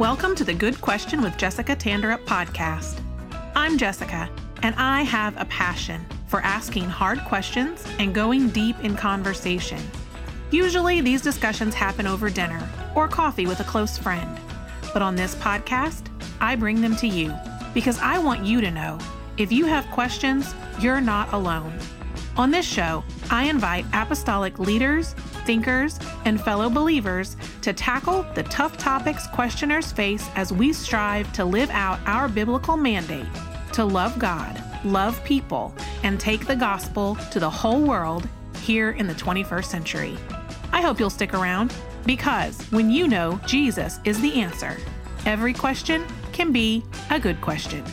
Welcome to the Good Question with Jessica Tanderup podcast. I'm Jessica, and I have a passion for asking hard questions and going deep in conversation. Usually, these discussions happen over dinner or coffee with a close friend. But on this podcast, I bring them to you because I want you to know if you have questions, you're not alone. On this show, I invite apostolic leaders, thinkers, and fellow believers to tackle the tough topics questioners face as we strive to live out our biblical mandate to love God, love people, and take the gospel to the whole world here in the 21st century. I hope you'll stick around because when you know Jesus is the answer, every question can be a good question.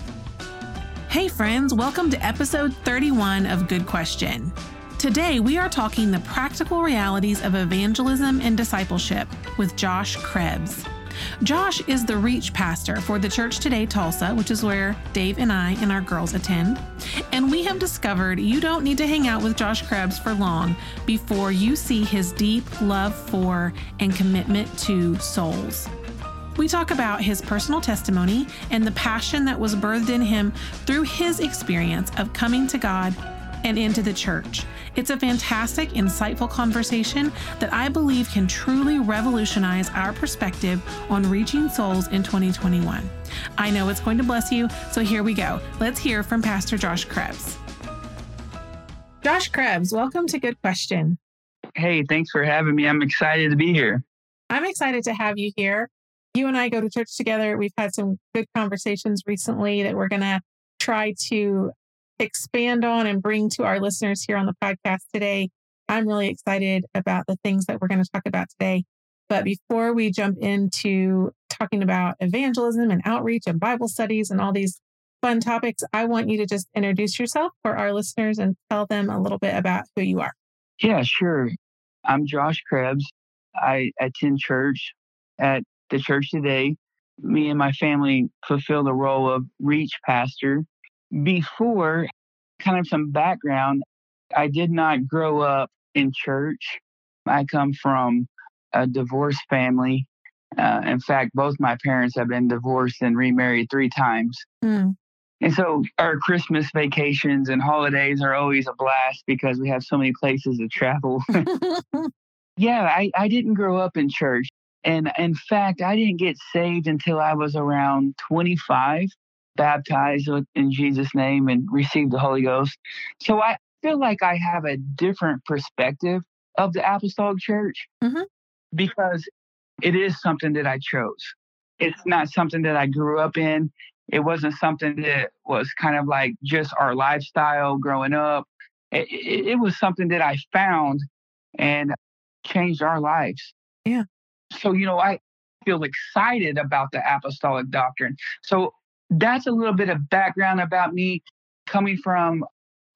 Hey, friends, welcome to episode 31 of Good Question. Today, we are talking the practical realities of evangelism and discipleship with Josh Krebs. Josh is the Reach pastor for the Church Today Tulsa, which is where Dave and I and our girls attend. And we have discovered you don't need to hang out with Josh Krebs for long before you see his deep love for and commitment to souls. We talk about his personal testimony and the passion that was birthed in him through his experience of coming to God and into the church. It's a fantastic, insightful conversation that I believe can truly revolutionize our perspective on reaching souls in 2021. I know it's going to bless you, so here we go. Let's hear from Pastor Josh Krebs. Josh Krebs, welcome to Good Question. Hey, thanks for having me. I'm excited to be here. I'm excited to have you here. You and I go to church together. We've had some good conversations recently that we're going to try to expand on and bring to our listeners here on the podcast today. I'm really excited about the things that we're going to talk about today. But before we jump into talking about evangelism and outreach and Bible studies and all these fun topics, I want you to just introduce yourself for our listeners and tell them a little bit about who you are. Yeah, sure. I'm Josh Krebs. I attend church at the church today. Me and my family fulfill the role of reach pastor before, kind of some background, I did not grow up in church. I come from a divorced family. Uh, in fact, both my parents have been divorced and remarried three times. Mm. And so our Christmas vacations and holidays are always a blast because we have so many places to travel. yeah, I, I didn't grow up in church. And in fact, I didn't get saved until I was around 25 baptized in Jesus' name and received the Holy Ghost. So I feel like I have a different perspective of the Apostolic Church mm-hmm. because it is something that I chose. It's not something that I grew up in. It wasn't something that was kind of like just our lifestyle growing up. It, it, it was something that I found and changed our lives. Yeah. So, you know, I feel excited about the apostolic doctrine. So that's a little bit of background about me coming from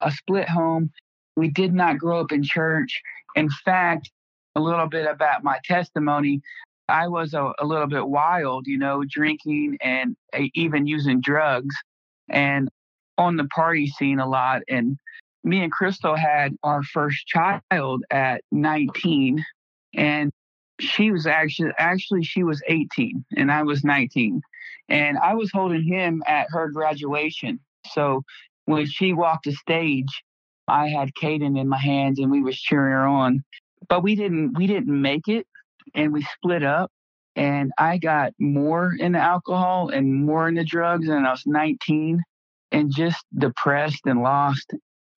a split home. We did not grow up in church. In fact, a little bit about my testimony. I was a, a little bit wild, you know, drinking and even using drugs and on the party scene a lot. And me and Crystal had our first child at 19 and she was actually actually she was 18 and I was 19 and I was holding him at her graduation. So when she walked the stage, I had Caden in my hands and we was cheering her on. But we didn't we didn't make it and we split up and I got more in the alcohol and more in the drugs and I was 19 and just depressed and lost.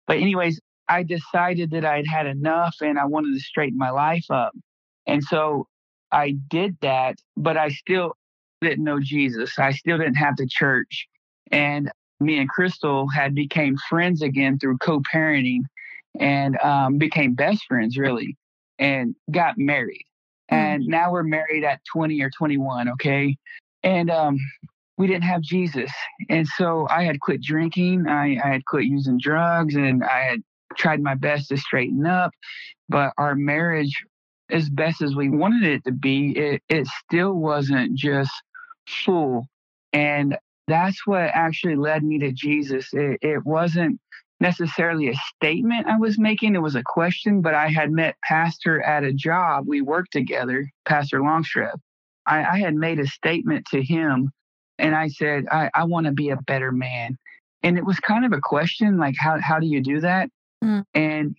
But anyways, I decided that I'd had enough and I wanted to straighten my life up. And so I did that, but I still didn't know Jesus. I still didn't have the church. And me and Crystal had became friends again through co-parenting and um, became best friends really and got married. Mm-hmm. And now we're married at 20 or 21, okay? And um, we didn't have Jesus. And so I had quit drinking, I, I had quit using drugs, and I had tried my best to straighten up. But our marriage, as best as we wanted it to be, it, it still wasn't just full. And that's what actually led me to Jesus. It, it wasn't necessarily a statement I was making, it was a question, but I had met Pastor at a job. We worked together, Pastor Longstreth. I, I had made a statement to him and I said, I, I want to be a better man. And it was kind of a question like, how, how do you do that? Mm. And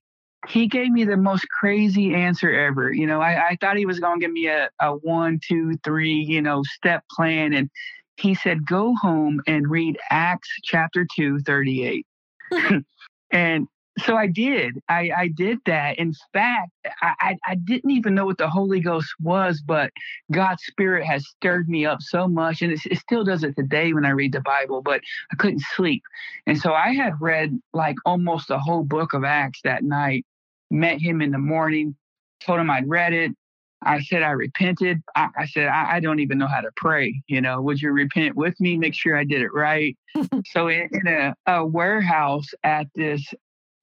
he gave me the most crazy answer ever. You know, I, I thought he was going to give me a, a one, two, three, you know, step plan. And he said, go home and read Acts chapter 2, 38. and so I did. I, I did that. In fact, I, I, didn't even know what the Holy Ghost was, but God's Spirit has stirred me up so much, and it, it still does it today when I read the Bible. But I couldn't sleep, and so I had read like almost the whole book of Acts that night. Met him in the morning, told him I'd read it. I said I repented. I, I said I, I, don't even know how to pray. You know, would you repent with me? Make sure I did it right. so in, in a, a warehouse at this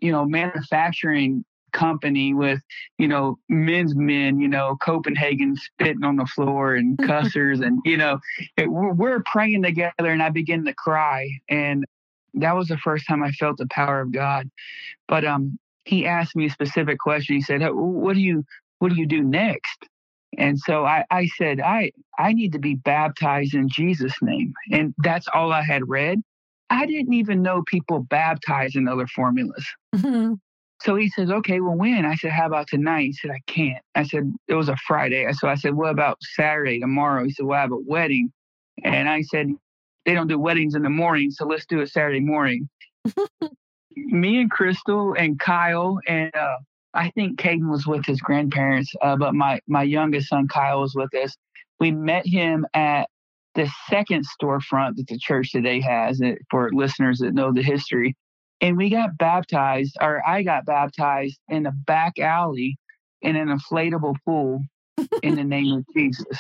you know, manufacturing company with, you know, men's men, you know, Copenhagen spitting on the floor and cussers. and, you know, it, we're, we're praying together and I begin to cry. And that was the first time I felt the power of God. But um, he asked me a specific question. He said, what do you, what do you do next? And so I, I said, I, I need to be baptized in Jesus' name. And that's all I had read. I didn't even know people baptize in other formulas. Mm-hmm. So he says, okay, well, when? I said, how about tonight? He said, I can't. I said, it was a Friday. So I said, what about Saturday, tomorrow? He said, well, I have a wedding. And I said, they don't do weddings in the morning, so let's do it Saturday morning. Me and Crystal and Kyle and uh, I think Caden was with his grandparents, uh, but my my youngest son Kyle was with us. We met him at the second storefront that the church today has eh, for listeners that know the history. And we got baptized, or I got baptized in a back alley in an inflatable pool in the name of Jesus.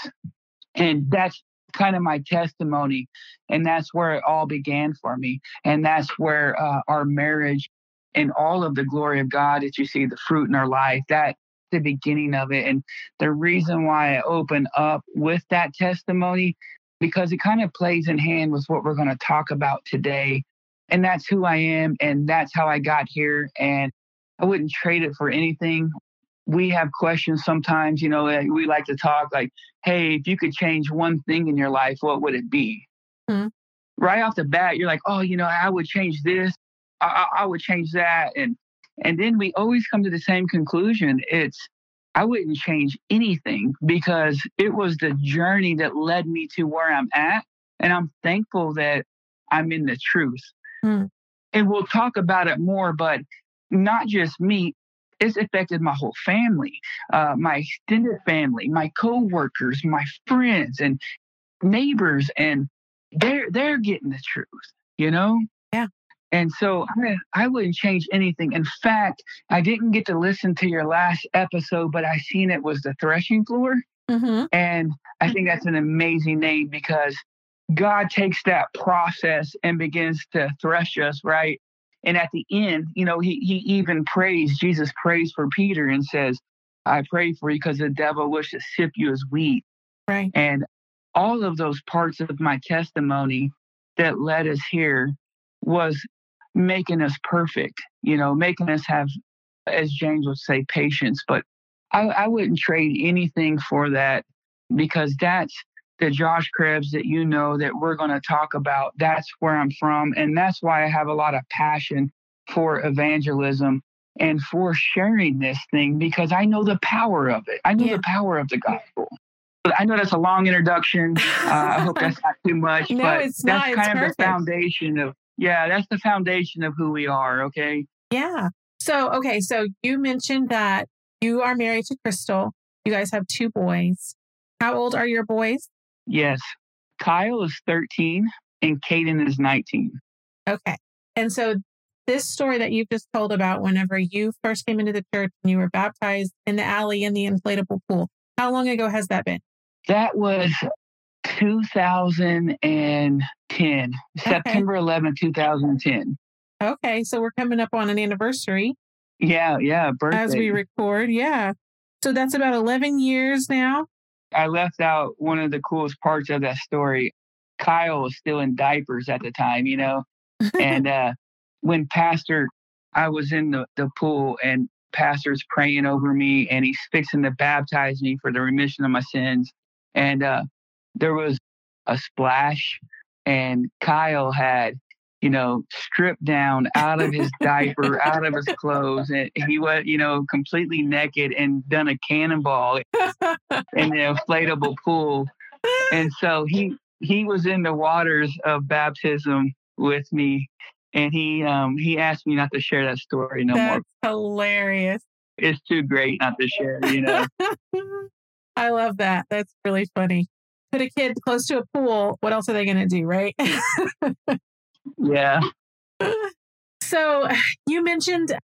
And that's kind of my testimony. And that's where it all began for me. And that's where uh, our marriage and all of the glory of God that you see, the fruit in our life, that the beginning of it. And the reason why I open up with that testimony because it kind of plays in hand with what we're going to talk about today. And that's who I am, and that's how I got here. And I wouldn't trade it for anything. We have questions sometimes, you know, we like to talk like, hey, if you could change one thing in your life, what would it be? Mm-hmm. Right off the bat, you're like, oh, you know, I would change this, I, I would change that. And and then we always come to the same conclusion. It's I wouldn't change anything because it was the journey that led me to where I'm at. And I'm thankful that I'm in the truth. Mm. And we'll talk about it more, but not just me. It's affected my whole family, uh, my extended family, my coworkers, my friends, and neighbors, and they're they're getting the truth. You know. Yeah. And so I, I wouldn't change anything. In fact, I didn't get to listen to your last episode, but I seen it was the threshing floor. Mm-hmm. And I think that's an amazing name because God takes that process and begins to thresh us, right? And at the end, you know, he, he even prays, Jesus prays for Peter and says, I pray for you because the devil wishes to sift you as wheat. Right. And all of those parts of my testimony that led us here was making us perfect, you know, making us have, as James would say, patience. But I, I wouldn't trade anything for that because that's the Josh Krebs that you know that we're going to talk about. That's where I'm from. And that's why I have a lot of passion for evangelism and for sharing this thing because I know the power of it. I know yeah. the power of the gospel. I know that's a long introduction. Uh, I hope that's not too much, no, but it's that's not. kind it's of the foundation of yeah, that's the foundation of who we are. Okay. Yeah. So, okay. So you mentioned that you are married to Crystal. You guys have two boys. How old are your boys? Yes. Kyle is 13 and Caden is 19. Okay. And so this story that you've just told about whenever you first came into the church and you were baptized in the alley in the inflatable pool, how long ago has that been? That was 2010, okay. September 11, 2010. Okay, so we're coming up on an anniversary. Yeah, yeah, birthday. As we record, yeah. So that's about 11 years now. I left out one of the coolest parts of that story. Kyle was still in diapers at the time, you know. and uh, when Pastor, I was in the, the pool and Pastor's praying over me and he's fixing to baptize me for the remission of my sins. And uh, there was a splash, and Kyle had, you know, stripped down out of his diaper, out of his clothes, and he was, you know, completely naked and done a cannonball in the inflatable pool. And so he he was in the waters of baptism with me, and he um he asked me not to share that story no That's more. hilarious. It's too great not to share, you know. I love that. That's really funny. Put a kid close to a pool. What else are they going to do, right? yeah. So you mentioned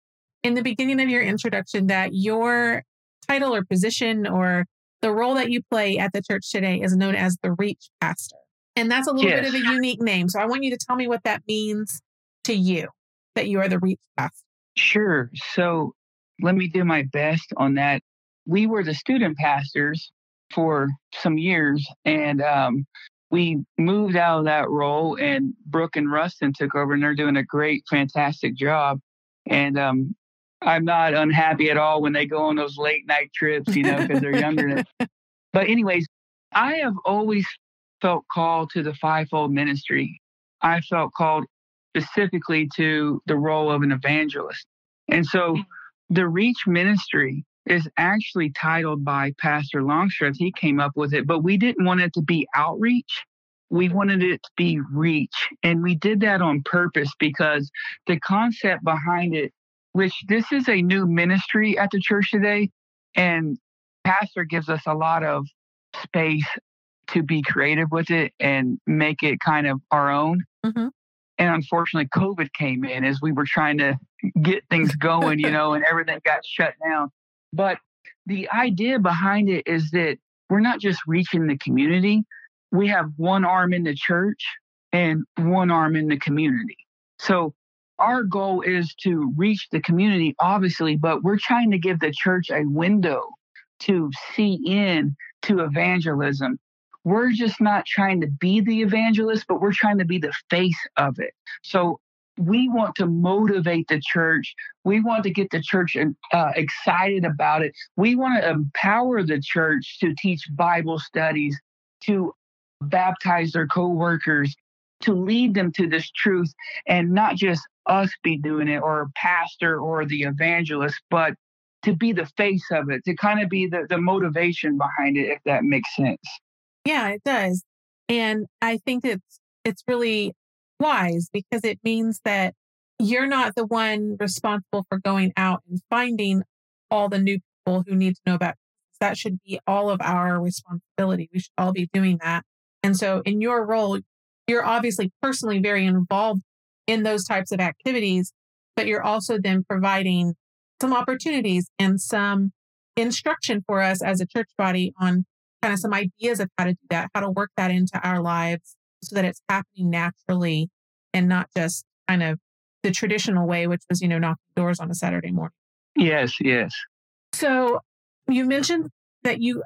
in the beginning of your introduction that your title or position or the role that you play at the church today is known as the Reach Pastor. And that's a little Yes. bit of a unique name. So I want you to tell me what that means to you that you are the Reach Pastor. Sure. So let me do my best on that. We were the student pastors for some years, and um, we moved out of that role, and Brooke and Rustin took over, and they're doing a great, fantastic job. And um, I'm not unhappy at all when they go on those late night trips, you know, because they're younger. But, anyways, I have always felt called to the fivefold ministry. I felt called specifically to the role of an evangelist. And so the Reach Ministry is actually titled by Pastor Longstreth. He came up with it, but we didn't want it to be outreach. We wanted it to be reach. And we did that on purpose because the concept behind it, which this is a new ministry at the church today, and Pastor gives us a lot of space to be creative with it and make it kind of our own. Mhm. And unfortunately, COVID came in as we were trying to get things going, you know, and everything got shut down. But the idea behind it is that we're not just reaching the community, we have one arm in the church and one arm in the community. So our goal is to reach the community, obviously, but we're trying to give the church a window to see in to evangelism. We're just not trying to be the evangelist, but we're trying to be the face of it. So we want to motivate the church. We want to get the church uh, excited about it. We want to empower the church to teach Bible studies, to baptize their co-workers, to lead them to this truth, and not just us be doing it or a pastor or the evangelist, but to be the face of it, to kind of be the, the motivation behind it, if that makes sense. Yeah, it does. And I think it's it's really wise because it means that you're not the one responsible for going out and finding all the new people who need to know about that should be all of our responsibility. We should all be doing that. And so in your role, you're obviously personally very involved in those types of activities, but you're also then providing some opportunities and some instruction for us as a church body on kind of some ideas of how to do that, how to work that into our lives so that it's happening naturally and not just kind of the traditional way, which was, you know, knocking doors on a Saturday morning. Yes, yes. So you mentioned that you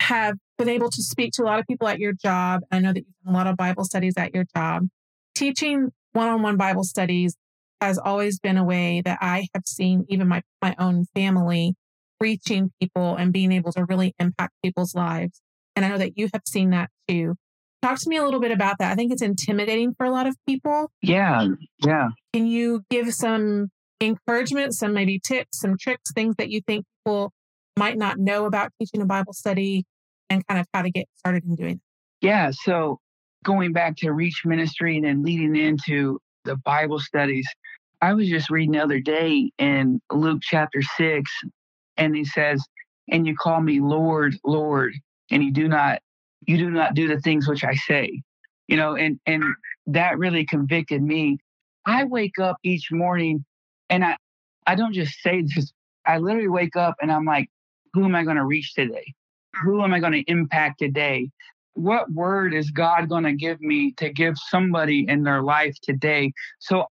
have been able to speak to a lot of people at your job. I know that you've done a lot of Bible studies at your job. Teaching one on one Bible studies has always been a way that I have seen, even my, my own family, reaching people and being able to really impact people's lives. And I know that you have seen that too. Talk to me a little bit about that. I think it's intimidating for a lot of people. Yeah, yeah. Can you give some encouragement, some maybe tips, some tricks, things that you think people might not know about teaching a Bible study and kind of how to get started in doing that? Yeah. So going back to Reach Ministry and then leading into the Bible studies, I was just reading the other day in Luke chapter six, and he says, And you call me Lord, Lord, and you do not you do not do the things which I say. You know, and and that really convicted me. I wake up each morning and I I don't just say this, I literally wake up and I'm like, who am I going to reach today? Who am I going to impact today? What word is God going to give me to give somebody in their life today? So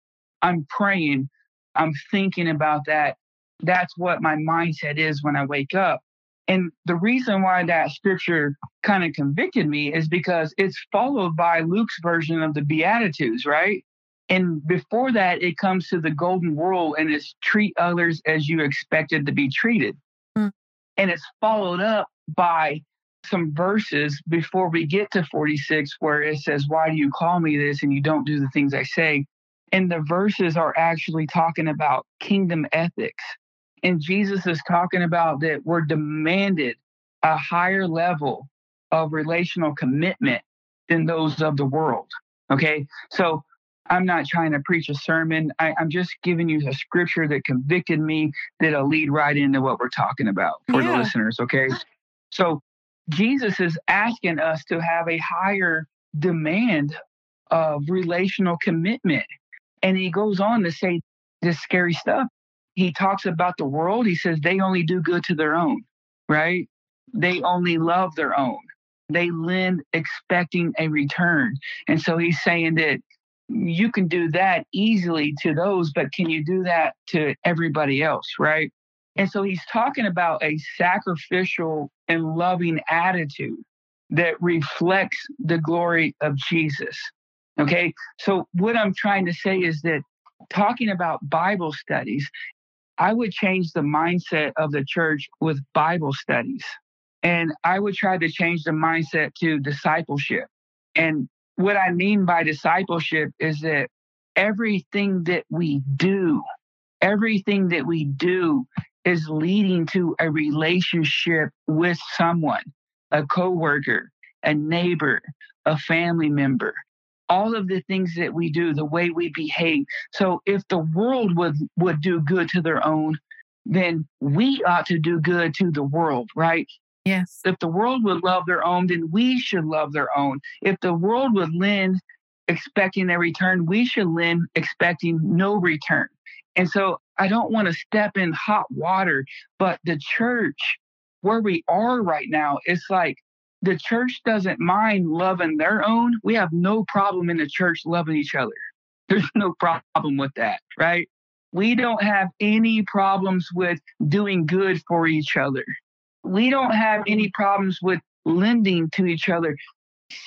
I'm praying, I'm thinking about that. That's what my mindset is when I wake up. And the reason why that scripture kind of convicted me is because it's followed by Luke's version of the Beatitudes, right? And before that, it comes to the golden rule and it's treat others as you expected to be treated. Mm. And it's followed up by some verses before we get to 46 where it says, Why do you call me this and you don't do the things I say? And the verses are actually talking about kingdom ethics. And Jesus is talking about that we're demanded a higher level of relational commitment than those of the world. Okay. So I'm not trying to preach a sermon. I, am just giving you a scripture that convicted me that'll lead right into what we're talking about for yeah. the listeners. Okay. So Jesus is asking us to have a higher demand of relational commitment. And he goes on to say this scary stuff. He talks about the world. He says they only do good to their own, right? They only love their own. They lend expecting a return. And so he's saying that you can do that easily to those, but can you do that to everybody else, right? And so he's talking about a sacrificial and loving attitude that reflects the glory of Jesus. Okay. So, what I'm trying to say is that talking about Bible studies, I would change the mindset of the church with Bible studies. And I would try to change the mindset to discipleship. And what I mean by discipleship is that everything that we do, everything that we do is leading to a relationship with someone, a coworker, a neighbor, a family member. All of the things that we do, the way we behave. So if the world would would do good to their own, then we ought to do good to the world, right? Yes. If the world would love their own, then we should love their own. If the world would lend expecting a return, we should lend expecting no return. And so I don't want to step in hot water, but the church, where we are right now, it's like the church doesn't mind loving their own. We have no problem in the church loving each other. There's no problem with that, right? We don't have any problems with doing good for each other we don't have any problems with lending to each other.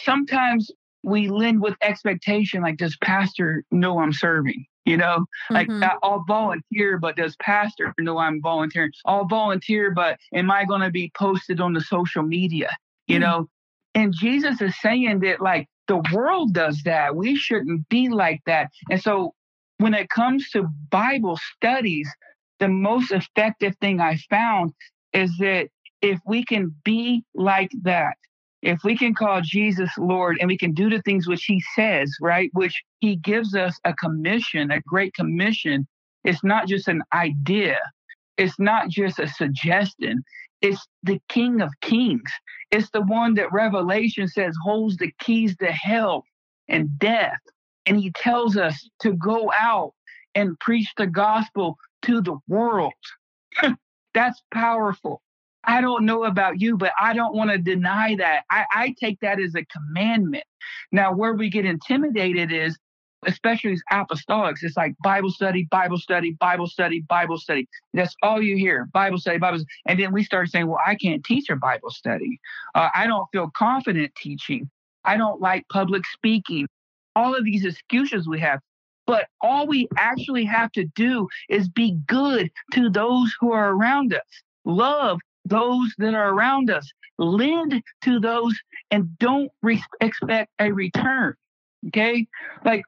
Sometimes we lend with expectation, like, does pastor know I'm serving? You know, like mm-hmm. I'll volunteer, but does pastor know I'm volunteering? I'll volunteer, but am I going to be posted on the social media? You mm-hmm. know, and Jesus is saying that like the world does that. We shouldn't be like that. And so when it comes to Bible studies, the most effective thing I found is that if we can be like that, if we can call Jesus Lord and we can do the things which he says, right, which he gives us a commission, a great commission, it's not just an idea, it's not just a suggestion, it's the King of Kings. It's the one that Revelation says holds the keys to hell and death. And he tells us to go out and preach the gospel to the world. That's powerful. I don't know about you, but I don't want to deny that. I, I take that as a commandment. Now, where we get intimidated is, especially as apostolics, it's like Bible study, Bible study, Bible study, Bible study. That's all you hear Bible study, Bible study. And then we start saying, well, I can't teach a Bible study. Uh, I don't feel confident teaching. I don't like public speaking. All of these excuses we have. But all we actually have to do is be good to those who are around us. Love those that are around us. Lend to those and don't re- expect a return. Okay. Like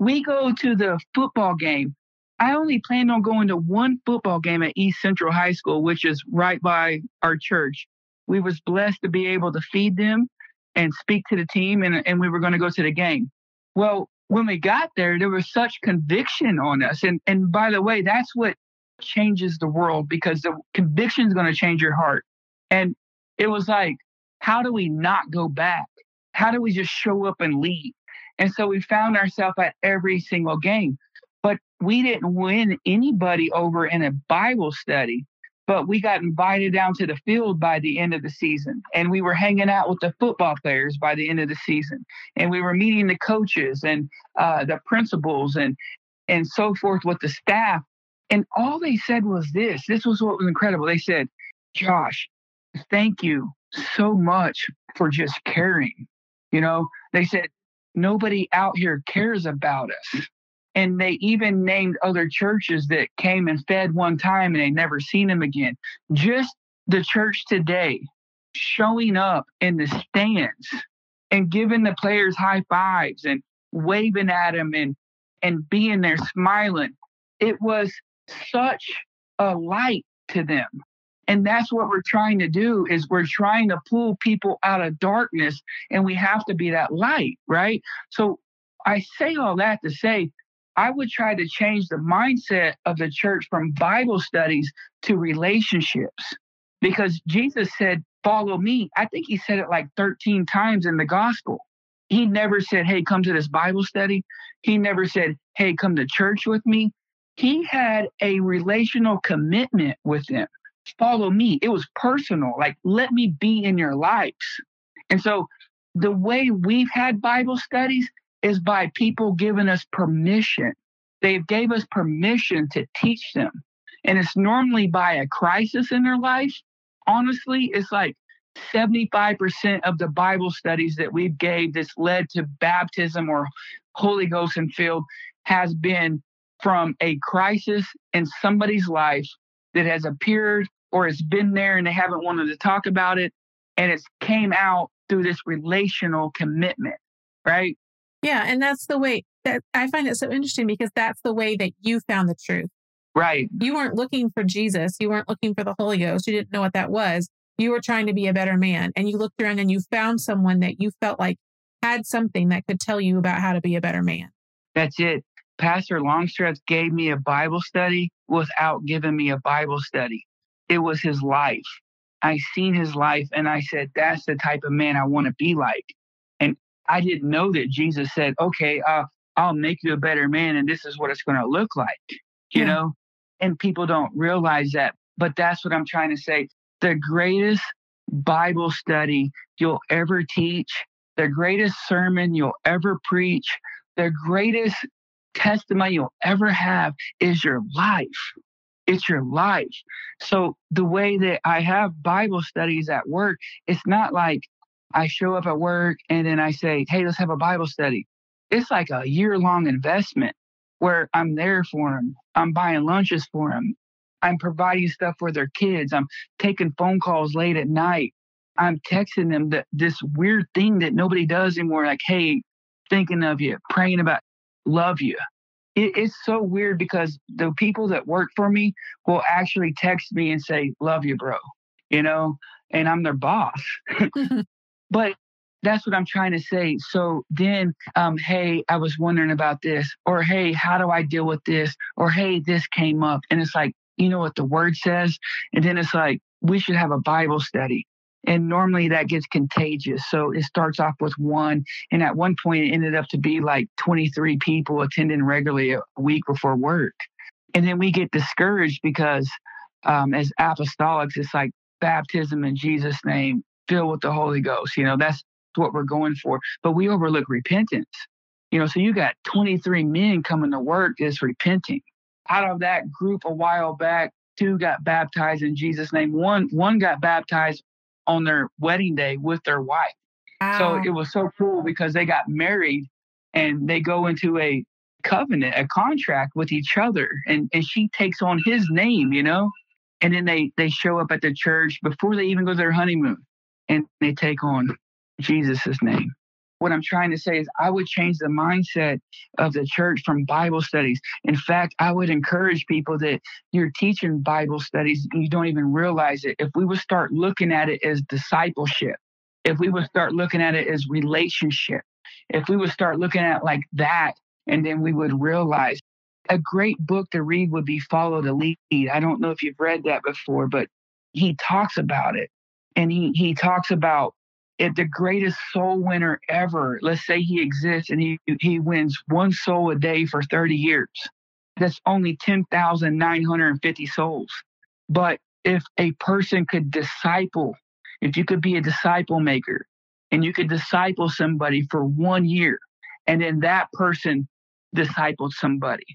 we go to the football game. I only planned on going to one football game at East Central High School, which is right by our church. We was blessed to be able to feed them and speak to the team and, and we were going to go to the game. Well, when we got there, there was such conviction on us. And and by the way, that's what changes the world because the conviction is going to change your heart. And it was like, how do we not go back? How do we just show up and leave? And so we found ourselves at every single game. But we didn't win anybody over in a Bible study, but we got invited down to the field by the end of the season. And we were hanging out with the football players by the end of the season. And we were meeting the coaches and uh, the principals and and so forth with the staff and all they said was this this was what was incredible. They said, Josh, thank you so much for just caring. You know, they said, nobody out here cares about us. And they even named other churches that came and fed one time and they never seen them again. Just the church today showing up in the stands and giving the players high fives and waving at them and and being there smiling. It was such a light to them. And that's what we're trying to do is we're trying to pull people out of darkness and we have to be that light, right? So I say all that to say I would try to change the mindset of the church from Bible studies to relationships because Jesus said, Follow me. I think he said it like 13 times in the gospel. He never said, Hey, come to this Bible study. He never said, Hey, come to church with me. He had a relational commitment with them. Follow me. It was personal. Like, let me be in your lives. And so the way we've had Bible studies is by people giving us permission. They have gave us permission to teach them. And it's normally by a crisis in their life. Honestly, it's like 75% of the Bible studies that we've gave that's led to baptism or Holy Ghost and filled has been from a crisis in somebody's life that has appeared or has been there and they haven't wanted to talk about it. And it's came out through this relational commitment right? Yeah and that's the way that i find it so interesting because that's the way that you found the truth. Right. You weren't looking for jesus. You weren't looking for the holy ghost. You didn't know what that was. You were trying to be a better man. And you looked around and you found someone that you felt like had something that could tell you about how to be a better man. That's it. Pastor longstreth gave me a bible study without giving me a bible study it was his life. I seen his life and I said, that's the type of man I want to be like. And I didn't know that Jesus said, okay, uh, I'll make you a better man and this is what it's going to look like, you yeah. know? And people don't realize that. But that's what I'm trying to say. The greatest Bible study you'll ever teach, the greatest sermon you'll ever preach, the greatest testimony you'll ever have is your life. It's your life. So the way that I have Bible studies at work, it's not like I show up at work and then I say, hey, let's have a Bible study. It's like a year long investment where I'm there for them. I'm buying lunches for them. I'm providing stuff for their kids. I'm taking phone calls late at night. I'm texting them that this weird thing that nobody does anymore, like, hey, thinking of you, praying about, love you it, it's so weird because the people that work for me will actually text me and say, Love you, bro, you know, and I'm their boss. but that's what I'm trying to say. So then, um, hey, I was wondering about this, or hey, how do I deal with this, or hey, this came up. And it's like, you know what the word says? And then it's like, we should have a Bible study. And normally that gets contagious. So it starts off with one. And at one point, it ended up to be like 23 people attending regularly a week before work. And then we get discouraged because um, as apostolics, it's like baptism in Jesus' name, filled with the Holy Ghost. You know, that's what we're going for. But we overlook repentance. You know, so you got 23 men coming to work is repenting. Out of that group a while back, two got baptized in Jesus' name. One one got baptized on their wedding day with their wife. Wow. So ah. it was so cool because they got married and they go into a covenant, a contract with each other. And, and she takes on his name, you know? And then they, they show up at the church before they even go to their honeymoon and they take on Jesus's name what I'm trying to say is I would change the mindset of the church from Bible studies. In fact, I would encourage people that you're teaching Bible studies and you don't even realize it. If we would start looking at it as discipleship, if we would start looking at it as relationship, if we would start looking at like that, and then we would realize a great book to read would be Follow the Lead. I don't know if you've read that before, but he talks about it. And he, he talks about if the greatest soul winner ever, let's say he exists and he, he wins one soul a day for 30 years, that's only 10,950 souls. But if a person could disciple, if you could be a disciple maker and you could disciple somebody for one year, and then that person discipled somebody,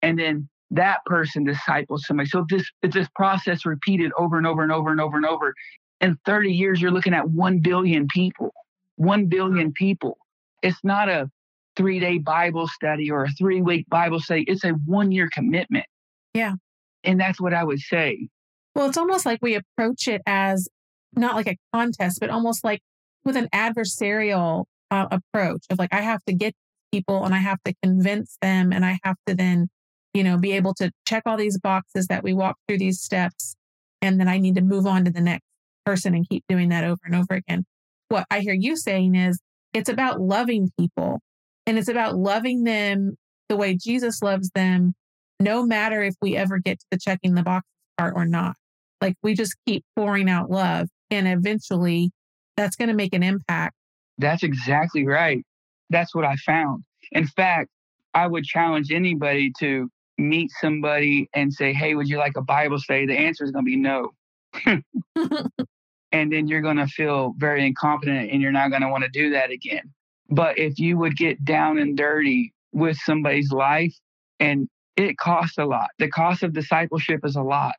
and then that person discipled somebody. So this this process repeated over and over and over and over and over, in 30 years, you're looking at 1 billion people. 1 billion people. It's not a three day Bible study or a three week Bible study, it's a one year commitment. Yeah. And that's what I would say. Well, it's almost like we approach it as not like a contest, but almost like with an adversarial uh, approach of like, I have to get people and I have to convince them and I have to then, you know, be able to check all these boxes that we walk through these steps. And then I need to move on to the next person and keep doing that over and over again. What I hear you saying is it's about loving people and it's about loving them the way Jesus loves them, no matter if we ever get to the checking the box part or not. Like we just keep pouring out love and eventually that's going to make an impact. That's exactly right. That's what I found. In fact, I would challenge anybody to meet somebody and say, Hey, would you like a Bible study? The answer is going to be no. and then you're going to feel very incompetent and you're not going to want to do that again. But if you would get down and dirty with somebody's life, and it costs a lot, the cost of discipleship is a lot.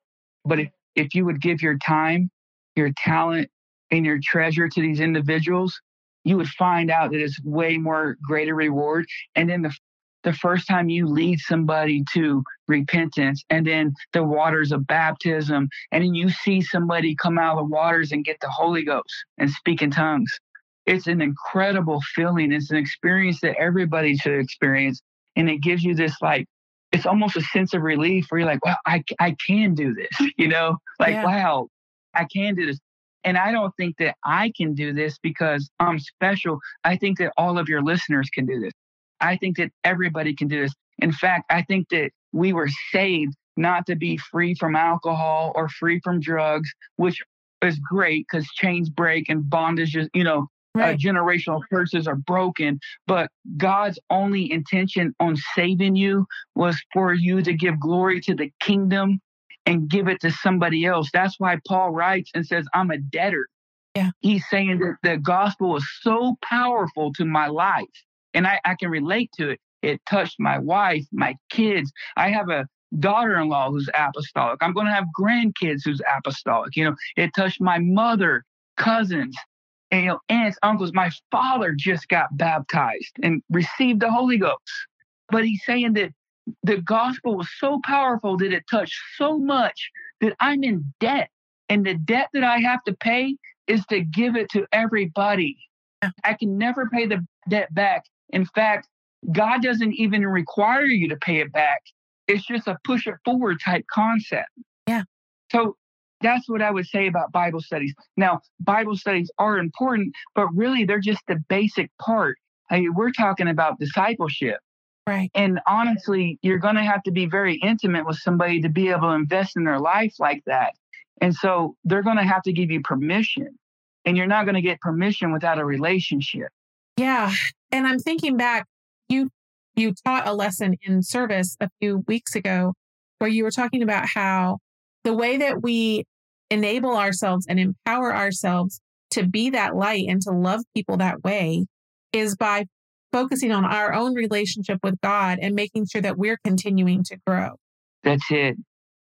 But if, if you would give your time, your talent, and your treasure to these individuals, you would find out that it's way more greater reward. And then the the first time you lead somebody to repentance and then the waters of baptism, and then you see somebody come out of the waters and get the Holy Ghost and speak in tongues. It's an incredible feeling. It's an experience that everybody should experience. And it gives you this like, it's almost a sense of relief where you're like, well, I, I can do this, you know, like, yeah. wow, I can do this. And I don't think that I can do this because I'm special. I think that all of your listeners can do this. I think that everybody can do this. In fact, I think that we were saved not to be free from alcohol or free from drugs, which is great because chains break and bondages, you know, uh, right. uh, generational curses are broken. But God's only intention on saving you was for you to give glory to the kingdom and give it to somebody else. That's why Paul writes and says, I'm a debtor. Yeah. He's saying that the gospel is so powerful to my life, and I, I can relate to it. It touched my wife, my kids. I have a daughter in law who's apostolic. I'm going to have grandkids who's apostolic. You know, it touched my mother, cousins, and, you know, aunts, uncles. My father just got baptized and received the Holy Ghost. But he's saying that the gospel was so powerful that it touched so much that I'm in debt. And the debt that I have to pay is to give it to everybody. I can never pay the debt back. In fact, God doesn't even require you to pay it back. It's just a push it forward type concept. Yeah. So that's what I would say about Bible studies. Now, Bible studies are important, but really they're just the basic part. I mean, we're talking about discipleship. Right. And honestly, you're going to have to be very intimate with somebody to be able to invest in their life like that. And so they're going to have to give you permission. And you're not going to get permission without a relationship. Yeah. And I'm thinking back, you you taught a lesson in service a few weeks ago where you were talking about how the way that we enable ourselves and empower ourselves to be that light and to love people that way is by focusing on our own relationship with God and making sure that we're continuing to grow. That's it.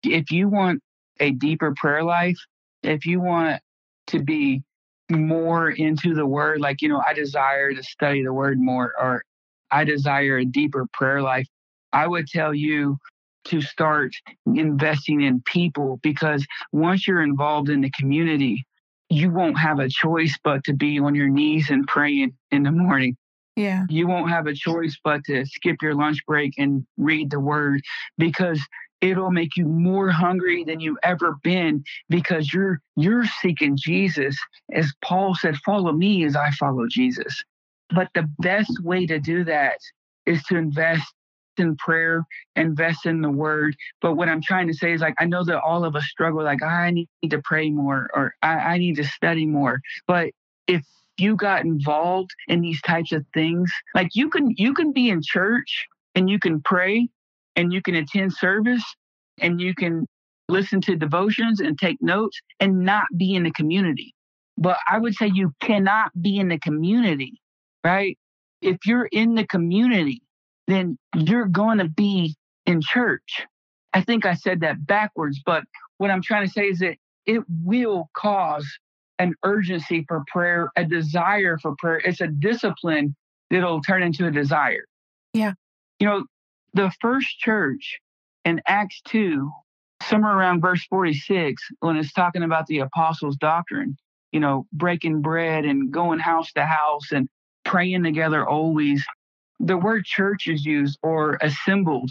If you want a deeper prayer life, if you want to be more into the word, like, you know, I desire to study the word more, or I desire a deeper prayer life, I would tell you to start investing in people because once you're involved in the community, you won't have a choice but to be on your knees and praying in the morning. Yeah. You won't have a choice but to skip your lunch break and read the word because it'll make you more hungry than you've ever been because you're you're seeking Jesus. As Paul said, follow me as I follow Jesus. But the best way to do that is to invest in prayer, invest in the word. But what I'm trying to say is like I know that all of us struggle, like ah, I need to pray more or I, I need to study more. But if you got involved in these types of things like you can you can be in church and you can pray and you can attend service and you can listen to devotions and take notes and not be in the community but i would say you cannot be in the community right if you're in the community then you're going to be in church i think i said that backwards but what i'm trying to say is that it will cause an urgency for prayer, a desire for prayer. It's a discipline that'll turn into a desire. Yeah. You know, the first church in Acts 2, somewhere around verse 46, when it's talking about the apostles' doctrine, you know, breaking bread and going house to house and praying together always. The word church is used or assembled,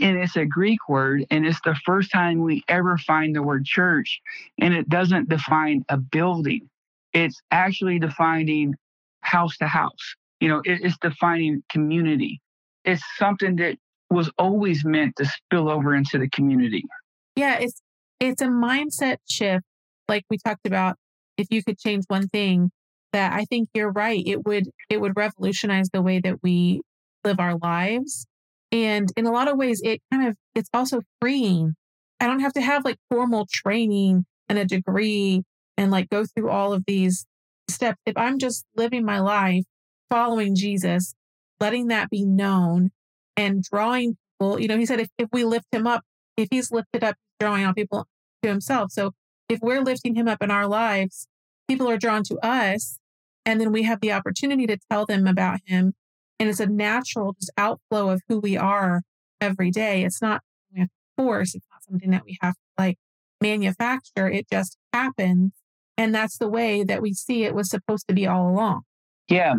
and it's a Greek word, and it's the first time we ever find the word church, and it doesn't define a building. It's actually defining house to house. You know, it, it's defining community. It's something that was always meant to spill over into the community. Yeah, it's it's a mindset shift, like we talked about. If you could change one thing, that I think you're right. It would it would revolutionize the way that we live our lives. And in a lot of ways, it kind of it's also freeing. I don't have to have like formal training and a degree and like go through all of these steps. If I'm just living my life following Jesus, letting that be known and drawing people, you know, he said if, if we lift him up, if he's lifted up, drawing on people to himself. So if we're lifting him up in our lives, people are drawn to us. And then we have the opportunity to tell them about him. And it's a natural just outflow of who we are every day. It's not a force. It's not something that we have to like manufacture. It just happens. And that's the way that we see it was supposed to be all along. Yeah.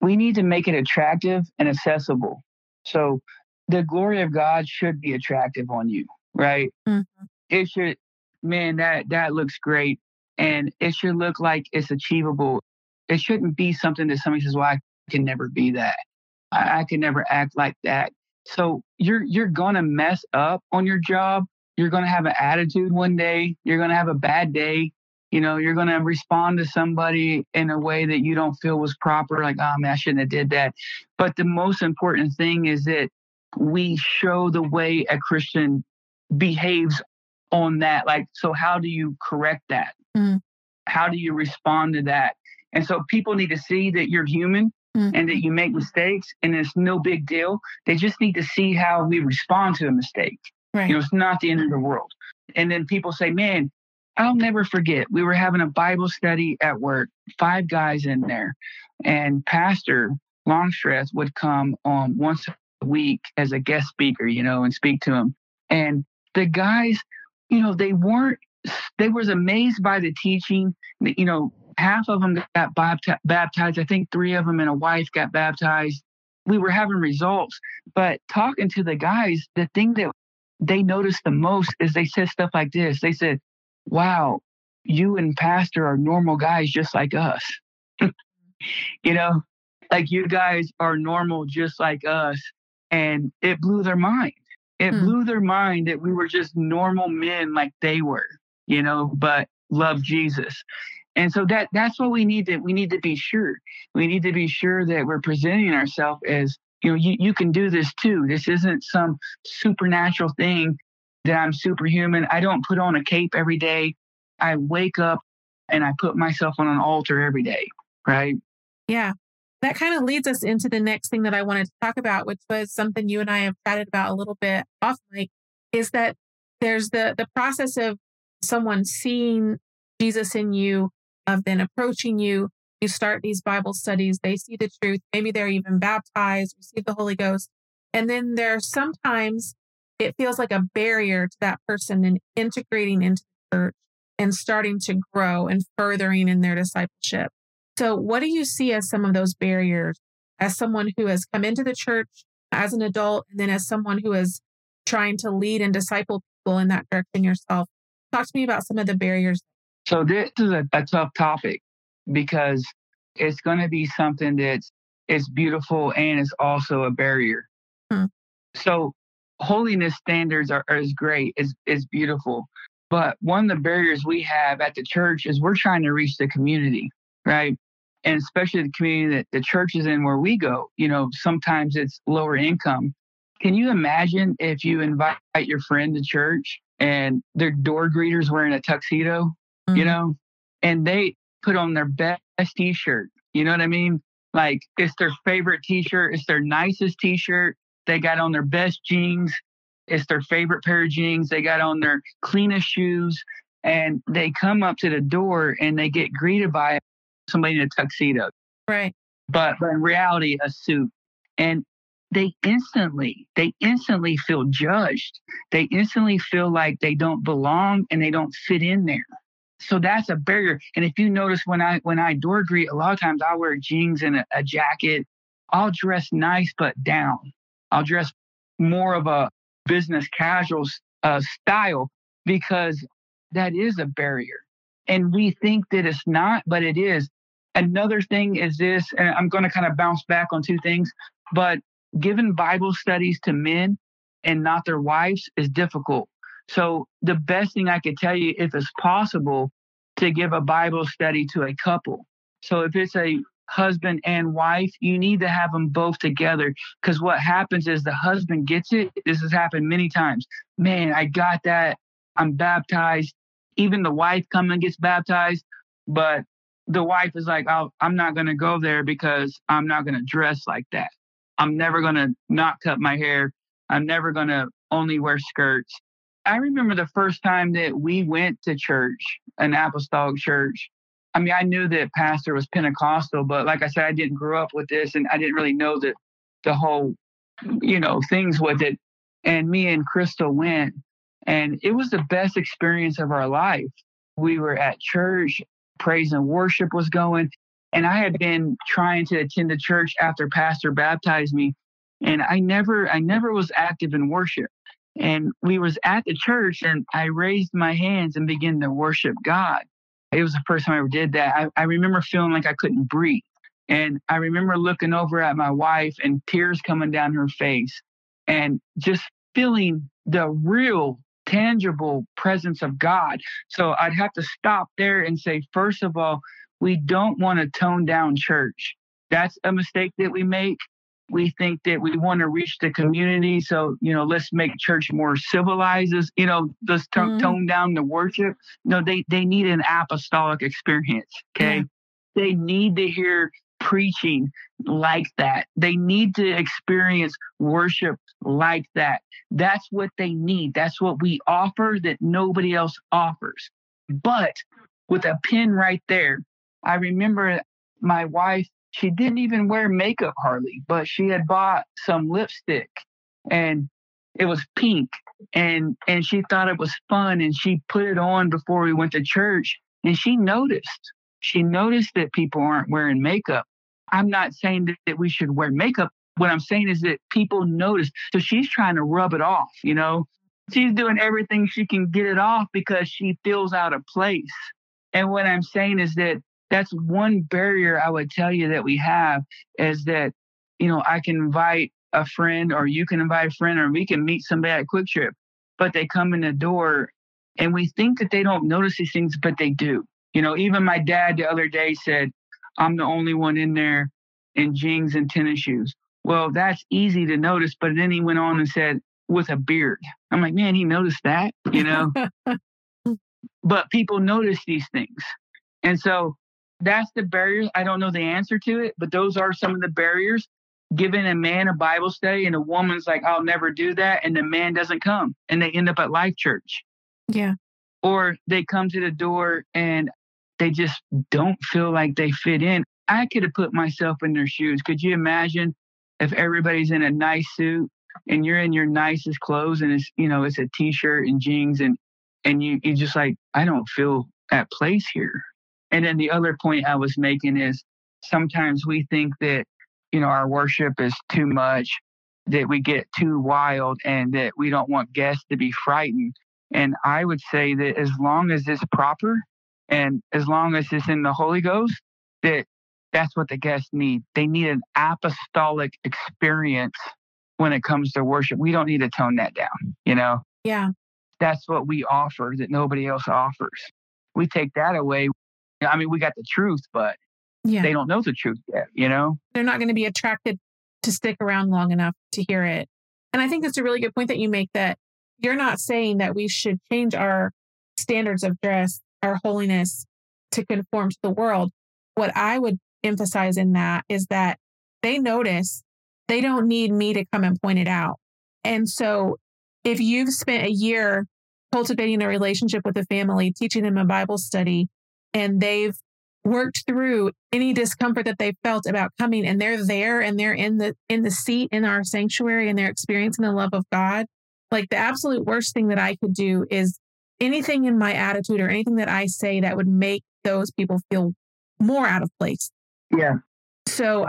We need to make it attractive and accessible. So the glory of God should be attractive on you, right? Mm-hmm. It should, man, that that looks great. And it should look like it's achievable. It shouldn't be something that somebody says, Well, I can never be that. I, I can never act like that. So you're you're gonna mess up on your job. You're gonna have an attitude one day. You're gonna have a bad day you know you're going to respond to somebody in a way that you don't feel was proper like oh man i shouldn't have did that but the most important thing is that we show the way a christian behaves on that like so how do you correct that mm. how do you respond to that and so people need to see that you're human mm. and that you make mistakes and it's no big deal they just need to see how we respond to a mistake right. you know it's not the end of the world and then people say man I'll never forget. We were having a Bible study at work, five guys in there, and Pastor Longstreth would come on once a week as a guest speaker, you know, and speak to him. And the guys, you know, they weren't, they was amazed by the teaching. You know, half of them got baptized. I think three of them and a wife got baptized. We were having results, but talking to the guys, the thing that they noticed the most is they said stuff like this. They said, wow, you and Pastor are normal guys just like us. you know, like you guys are normal just like us. And it blew their mind. It hmm. blew their mind that we were just normal men like they were, you know, but love Jesus. And so that that's what we need to we need to be sure. We need to be sure that we're presenting ourselves as, you know, you, you can do this too. This isn't some supernatural thing that I'm superhuman. I don't put on a cape every day. I wake up and I put myself on an altar every day, right? Yeah. That kind of leads us into the next thing that I wanted to talk about, which was something you and I have chatted about a little bit off mic, is that there's the the process of someone seeing Jesus in you, of then approaching you. You start these Bible studies, they see the truth, maybe they're even baptized, receive the Holy Ghost. And then there's sometimes it feels like a barrier to that person and integrating into the church and starting to grow and furthering in their discipleship. So, what do you see as some of those barriers as someone who has come into the church as an adult and then as someone who is trying to lead and disciple people in that direction yourself? Talk to me about some of the barriers. So, this is a, a tough topic because it's going to be something that's it's beautiful and it's also a barrier. Hmm. So holiness standards are, are is great, is is beautiful. But one of the barriers we have at the church is we're trying to reach the community, right? And especially the community that the church is in where we go, you know, sometimes it's lower income. Can you imagine if you invite your friend to church and their door greeters wearing a tuxedo, mm-hmm. you know, and they put on their best t shirt? You know what I mean? Like it's their favorite t shirt, it's their nicest t shirt, they got on their best jeans. It's their favorite pair of jeans. They got on their cleanest shoes. And they come up to the door and they get greeted by somebody in a tuxedo. Right. But, but in reality, a suit. And they instantly, they instantly feel judged. They instantly feel like they don't belong and they don't fit in there. So that's a barrier. And if you notice when I when I door greet, a lot of times I wear jeans and a, a jacket. I'll dress nice but down. I'll dress more of a business casual uh, style because that is a barrier. And we think that it's not, but it is. Another thing is this, and I'm going to kind of bounce back on two things, but giving Bible studies to men and not their wives is difficult. So the best thing I could tell you, if it's possible, to give a Bible study to a couple. So if it's a husband and wife, you need to have them both together. Because what happens is the husband gets it. This has happened many times. Man, I got that. I'm baptized. Even the wife comes and gets baptized, but the wife is like, oh, I'm not going to go there because I'm not going to dress like that. I'm never going to not cut my hair. I'm never going to only wear skirts. I remember the first time that we went to church, an apostolic church. I mean, I knew that pastor was Pentecostal, but like I said, I didn't grow up with this and I didn't really know that the whole, you know, things with it. And me and Crystal went, and it was the best experience of our life. We were at church, praise and worship was going. And I had been trying to attend the church after pastor baptized me. And I never, I never was active in worship. And we was at the church and I raised my hands and began to worship God. It was the first time I ever did that. I, I remember feeling like I couldn't breathe. And I remember looking over at my wife and tears coming down her face and just feeling the real tangible presence of God. So I'd have to stop there and say, first of all, we don't want to tone down church. That's a mistake that we make. We think that we want to reach the community. So, you know, let's make church more civilized. You know, let's t- mm. tone down the worship. No, they, they need an apostolic experience. Okay. Yeah. They need to hear preaching like that. They need to experience worship like that. That's what they need. That's what we offer that nobody else offers. But with a pin right there, I remember my wife, she didn't even wear makeup hardly, but she had bought some lipstick and it was pink and and she thought it was fun and she put it on before we went to church and she noticed she noticed that people aren't wearing makeup I'm not saying that, that we should wear makeup. What I'm saying is that people notice. So she's trying to rub it off, you know? She's doing everything she can get it off because she feels out of place. And what I'm saying is that that's one barrier I would tell you that we have is that, you know, I can invite a friend or you can invite a friend or we can meet somebody at QuikTrip, but they come in the door and we think that they don't notice these things, but they do. You know, even my dad the other day said, I'm the only one in there in jeans and tennis shoes. Well, that's easy to notice. But then he went on and said, with a beard. I'm like, man, he noticed that, you know? but people notice these things. And so that's the barriers. I don't know the answer to it, but those are some of the barriers. Giving a man a Bible study and a woman's like, I'll never do that. And the man doesn't come and they end up at Life Church. Yeah. Or they come to the door and they just don't feel like they fit in. I could have put myself in their shoes. Could you imagine if everybody's in a nice suit and you're in your nicest clothes and it's you know it's a t-shirt and jeans and and you you just like I don't feel at place here. And then the other point I was making is sometimes we think that you know our worship is too much, that we get too wild and that we don't want guests to be frightened. And I would say that as long as it's proper, and as long as it's in the Holy Ghost, that that's what the guests need. They need an apostolic experience when it comes to worship. We don't need to tone that down, you know? Yeah. That's what we offer that nobody else offers. We take that away. I mean, we got the truth, but yeah. they don't know the truth yet, you know? They're not going to be attracted to stick around long enough to hear it. And I think that's a really good point that you make that you're not saying that we should change our standards of dress our holiness to conform to the world. What I would emphasize in that is that they notice they don't need me to come and point it out. And so if you've spent a year cultivating a relationship with a family, teaching them a Bible study, and they've worked through any discomfort that they felt about coming and they're there and they're in the in the seat in our sanctuary and they're experiencing the love of God like the absolute worst thing that I could do is anything in my attitude or anything that I say that would make those people feel more out of place. Yeah. So,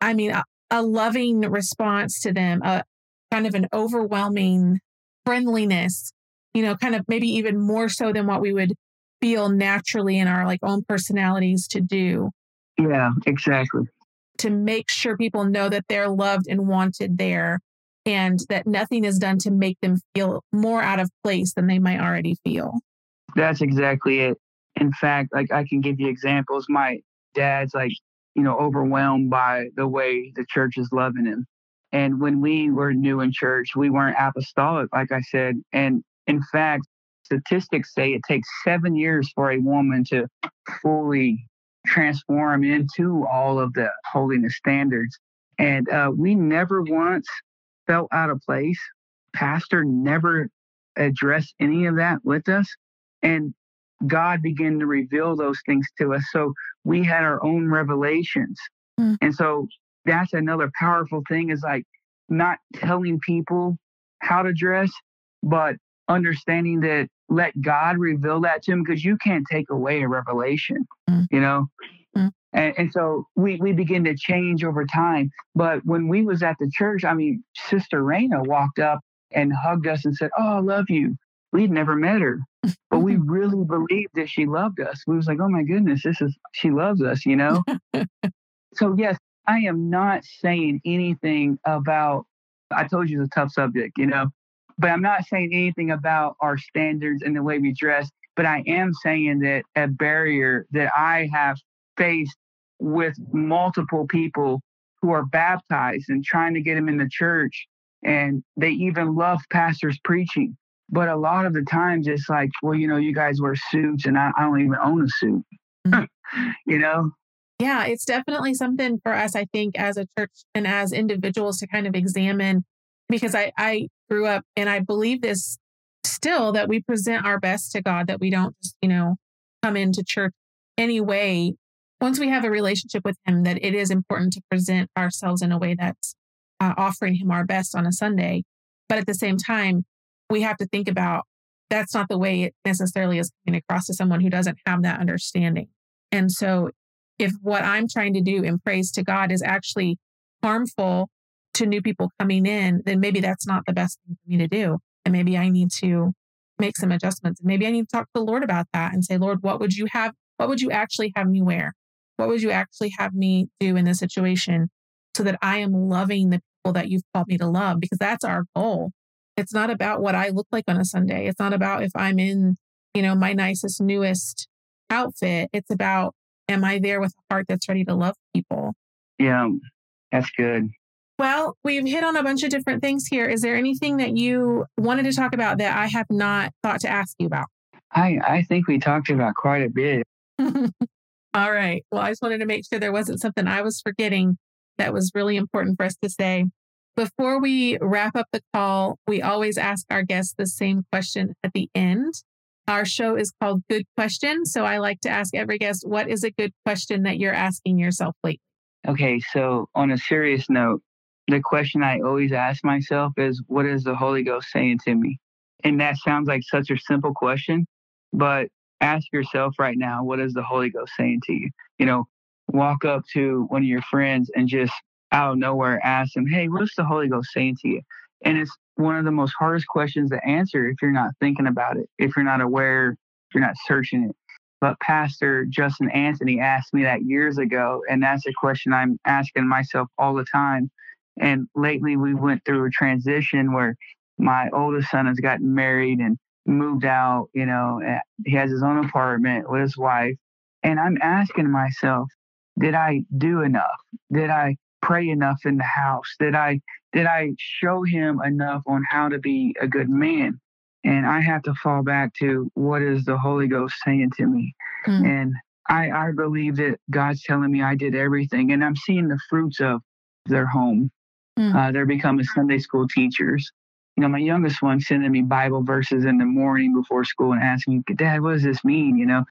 I mean, a, a loving response to them, a kind of an overwhelming friendliness, you know, kind of maybe even more so than what we would feel naturally in our like own personalities to do. Yeah, exactly. To make sure people know that they're loved and wanted there and that nothing is done to make them feel more out of place than they might already feel. That's exactly it. In fact, like I can give you examples. My dad's like, you know, overwhelmed by the way the church is loving him. And when we were new in church, we weren't apostolic, like I said. And in fact, statistics say it takes seven years for a woman to fully transform into all of the holiness standards. And uh, we never once felt out of place. Pastor never addressed any of that with us. And God began to reveal those things to us. So we had our own revelations. Mm. And so that's another powerful thing is like not telling people how to dress, but understanding that let God reveal that to him because you can't take away a revelation, mm. you know? Mm. And, and, so we, we begin to change over time. But when we was at the church, I mean, Sister Raina walked up and hugged us and said, Oh, I love you. We'd never met her, but we really believed that she loved us. We was like, Oh my goodness, this is, she loves us, you know? so yes, I am not saying anything about, I told you it's a tough subject, you know? But I'm not saying anything about our standards and the way we dress, but I am saying that a barrier that I have faced with multiple people who are baptized and trying to get them in the church. And they even love pastors preaching. But a lot of the times it's like, well, you know, you guys wear suits and I, I don't even own a suit. Mm-hmm. you know? Yeah, it's definitely something for us, I think, as a church and as individuals to kind of examine because I, I grew up and I believe this still that we present our best to God, that we don't just, you know, come into church anyway. Once we have a relationship with Him, that it is important to present ourselves in a way that's uh, offering Him our best on a Sunday. But at the same time, we have to think about that's not the way it necessarily is coming across to someone who doesn't have that understanding. And so, if what I'm trying to do in praise to God is actually harmful to new people coming in, then maybe that's not the best thing for me to do. And maybe I need to make some adjustments. And maybe I need to talk to the Lord about that and say, Lord, what would you have? What would you actually have me wear? What would you actually have me do in this situation so that I am loving the people that you've called me to love? Because that's our goal. It's not about what I look like on a Sunday. It's not about if I'm in, you know, my nicest, newest outfit. It's about, am I there with a heart that's ready to love people? Yeah, that's good. Well, we've hit on a bunch of different things here. Is there anything that you wanted to talk about that I have not thought to ask you about? I, I think we talked about quite a bit. All right. Well, I just wanted to make sure there wasn't something I was forgetting that was really important for us to say. Before we wrap up the call, we always ask our guests the same question at the end. Our show is called Good Question. So I like to ask every guest, what is a good question that you're asking yourself lately? Okay. So, on a serious note, the question I always ask myself is, what is the Holy Ghost saying to me? And that sounds like such a simple question, but ask yourself right now, what is the Holy Ghost saying to you? You know, walk up to one of your friends and just out of nowhere ask them, hey, what's the Holy Ghost saying to you? And it's one of the most hardest questions to answer if you're not thinking about it, if you're not aware, if you're not searching it. But Pastor Justin Anthony asked me that years ago, and that's a question I'm asking myself all the time. And lately, we went through a transition where my oldest son has gotten married and moved out. You know, he has his own apartment with his wife. And I'm asking myself, did I do enough? Did I pray enough in the house? Did I did I show him enough on how to be a good man? And I have to fall back to what is the Holy Ghost saying to me? Mm. And I, I believe that God's telling me I did everything, and I'm seeing the fruits of their home. Mm. Uh, they're becoming Sunday school teachers. You know, my youngest one sending me Bible verses in the morning before school and asking, Dad, what does this mean? You know,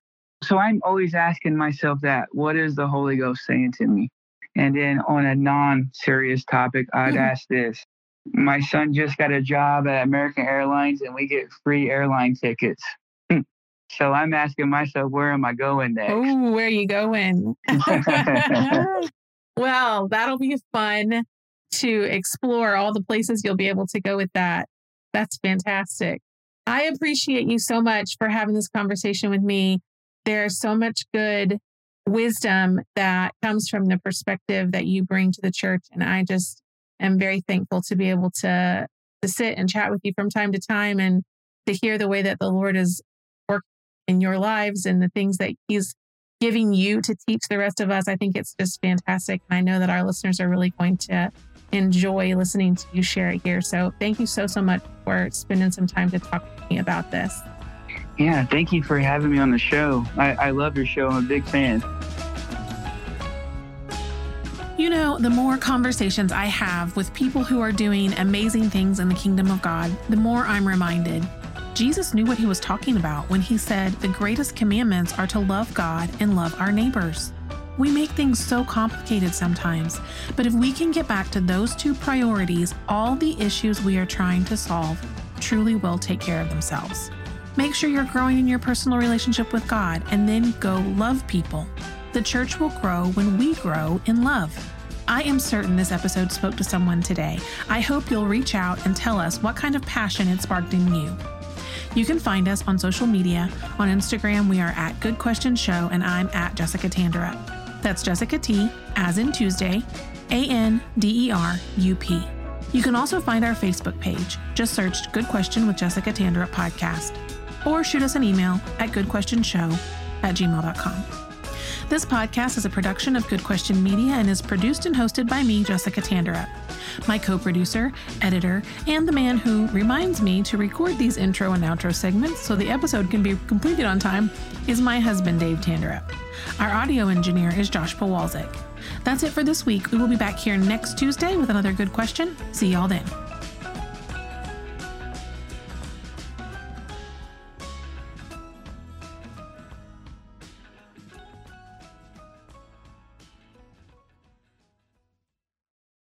so I'm always asking myself that what is the Holy Ghost saying to me? And then on a non serious topic, I'd mm-hmm. ask this. My son just got a job at American Airlines and we get free airline tickets. So I'm asking myself, where am I going next? Oh, where are you going? well, that'll be fun to explore all the places you'll be able to go with that. That's fantastic. I appreciate you so much for having this conversation with me. There's so much good wisdom that comes from the perspective that you bring to the church. And I just am very thankful to be able to, to sit and chat with you from time to time and to hear the way that the Lord is working in your lives and the things that He's giving you to teach the rest of us. I think it's just fantastic. And I know that our listeners are really going to enjoy listening to you share it here. So thank you so, so much for spending some time to talk to me about this. Yeah, thank you for having me on the show. I, I love your show. I'm a big fan. You know, the more conversations I have with people who are doing amazing things in the kingdom of God, the more I'm reminded Jesus knew what he was talking about when he said the greatest commandments are to love God and love our neighbors. We make things so complicated sometimes, but if we can get back to those two priorities, all the issues we are trying to solve truly will take care of themselves. Make sure you're growing in your personal relationship with God and then go love people. The church will grow when we grow in love. I am certain this episode spoke to someone today. I hope you'll reach out and tell us what kind of passion it sparked in you. You can find us on social media. On Instagram, we are at Good Question Show, and I'm at Jessica Tanderup. That's Jessica T, as in Tuesday, A N D E R U P. You can also find our Facebook page. Just search Good Question with Jessica Tanderup podcast. Or shoot us an email at goodquestionshow at gmail.com. This podcast is a production of Good Question Media and is produced and hosted by me, Jessica Tanderup. My co producer, editor, and the man who reminds me to record these intro and outro segments so the episode can be completed on time is my husband, Dave Tanderup. Our audio engineer is Josh Powalczyk. That's it for this week. We will be back here next Tuesday with another good question. See y'all then.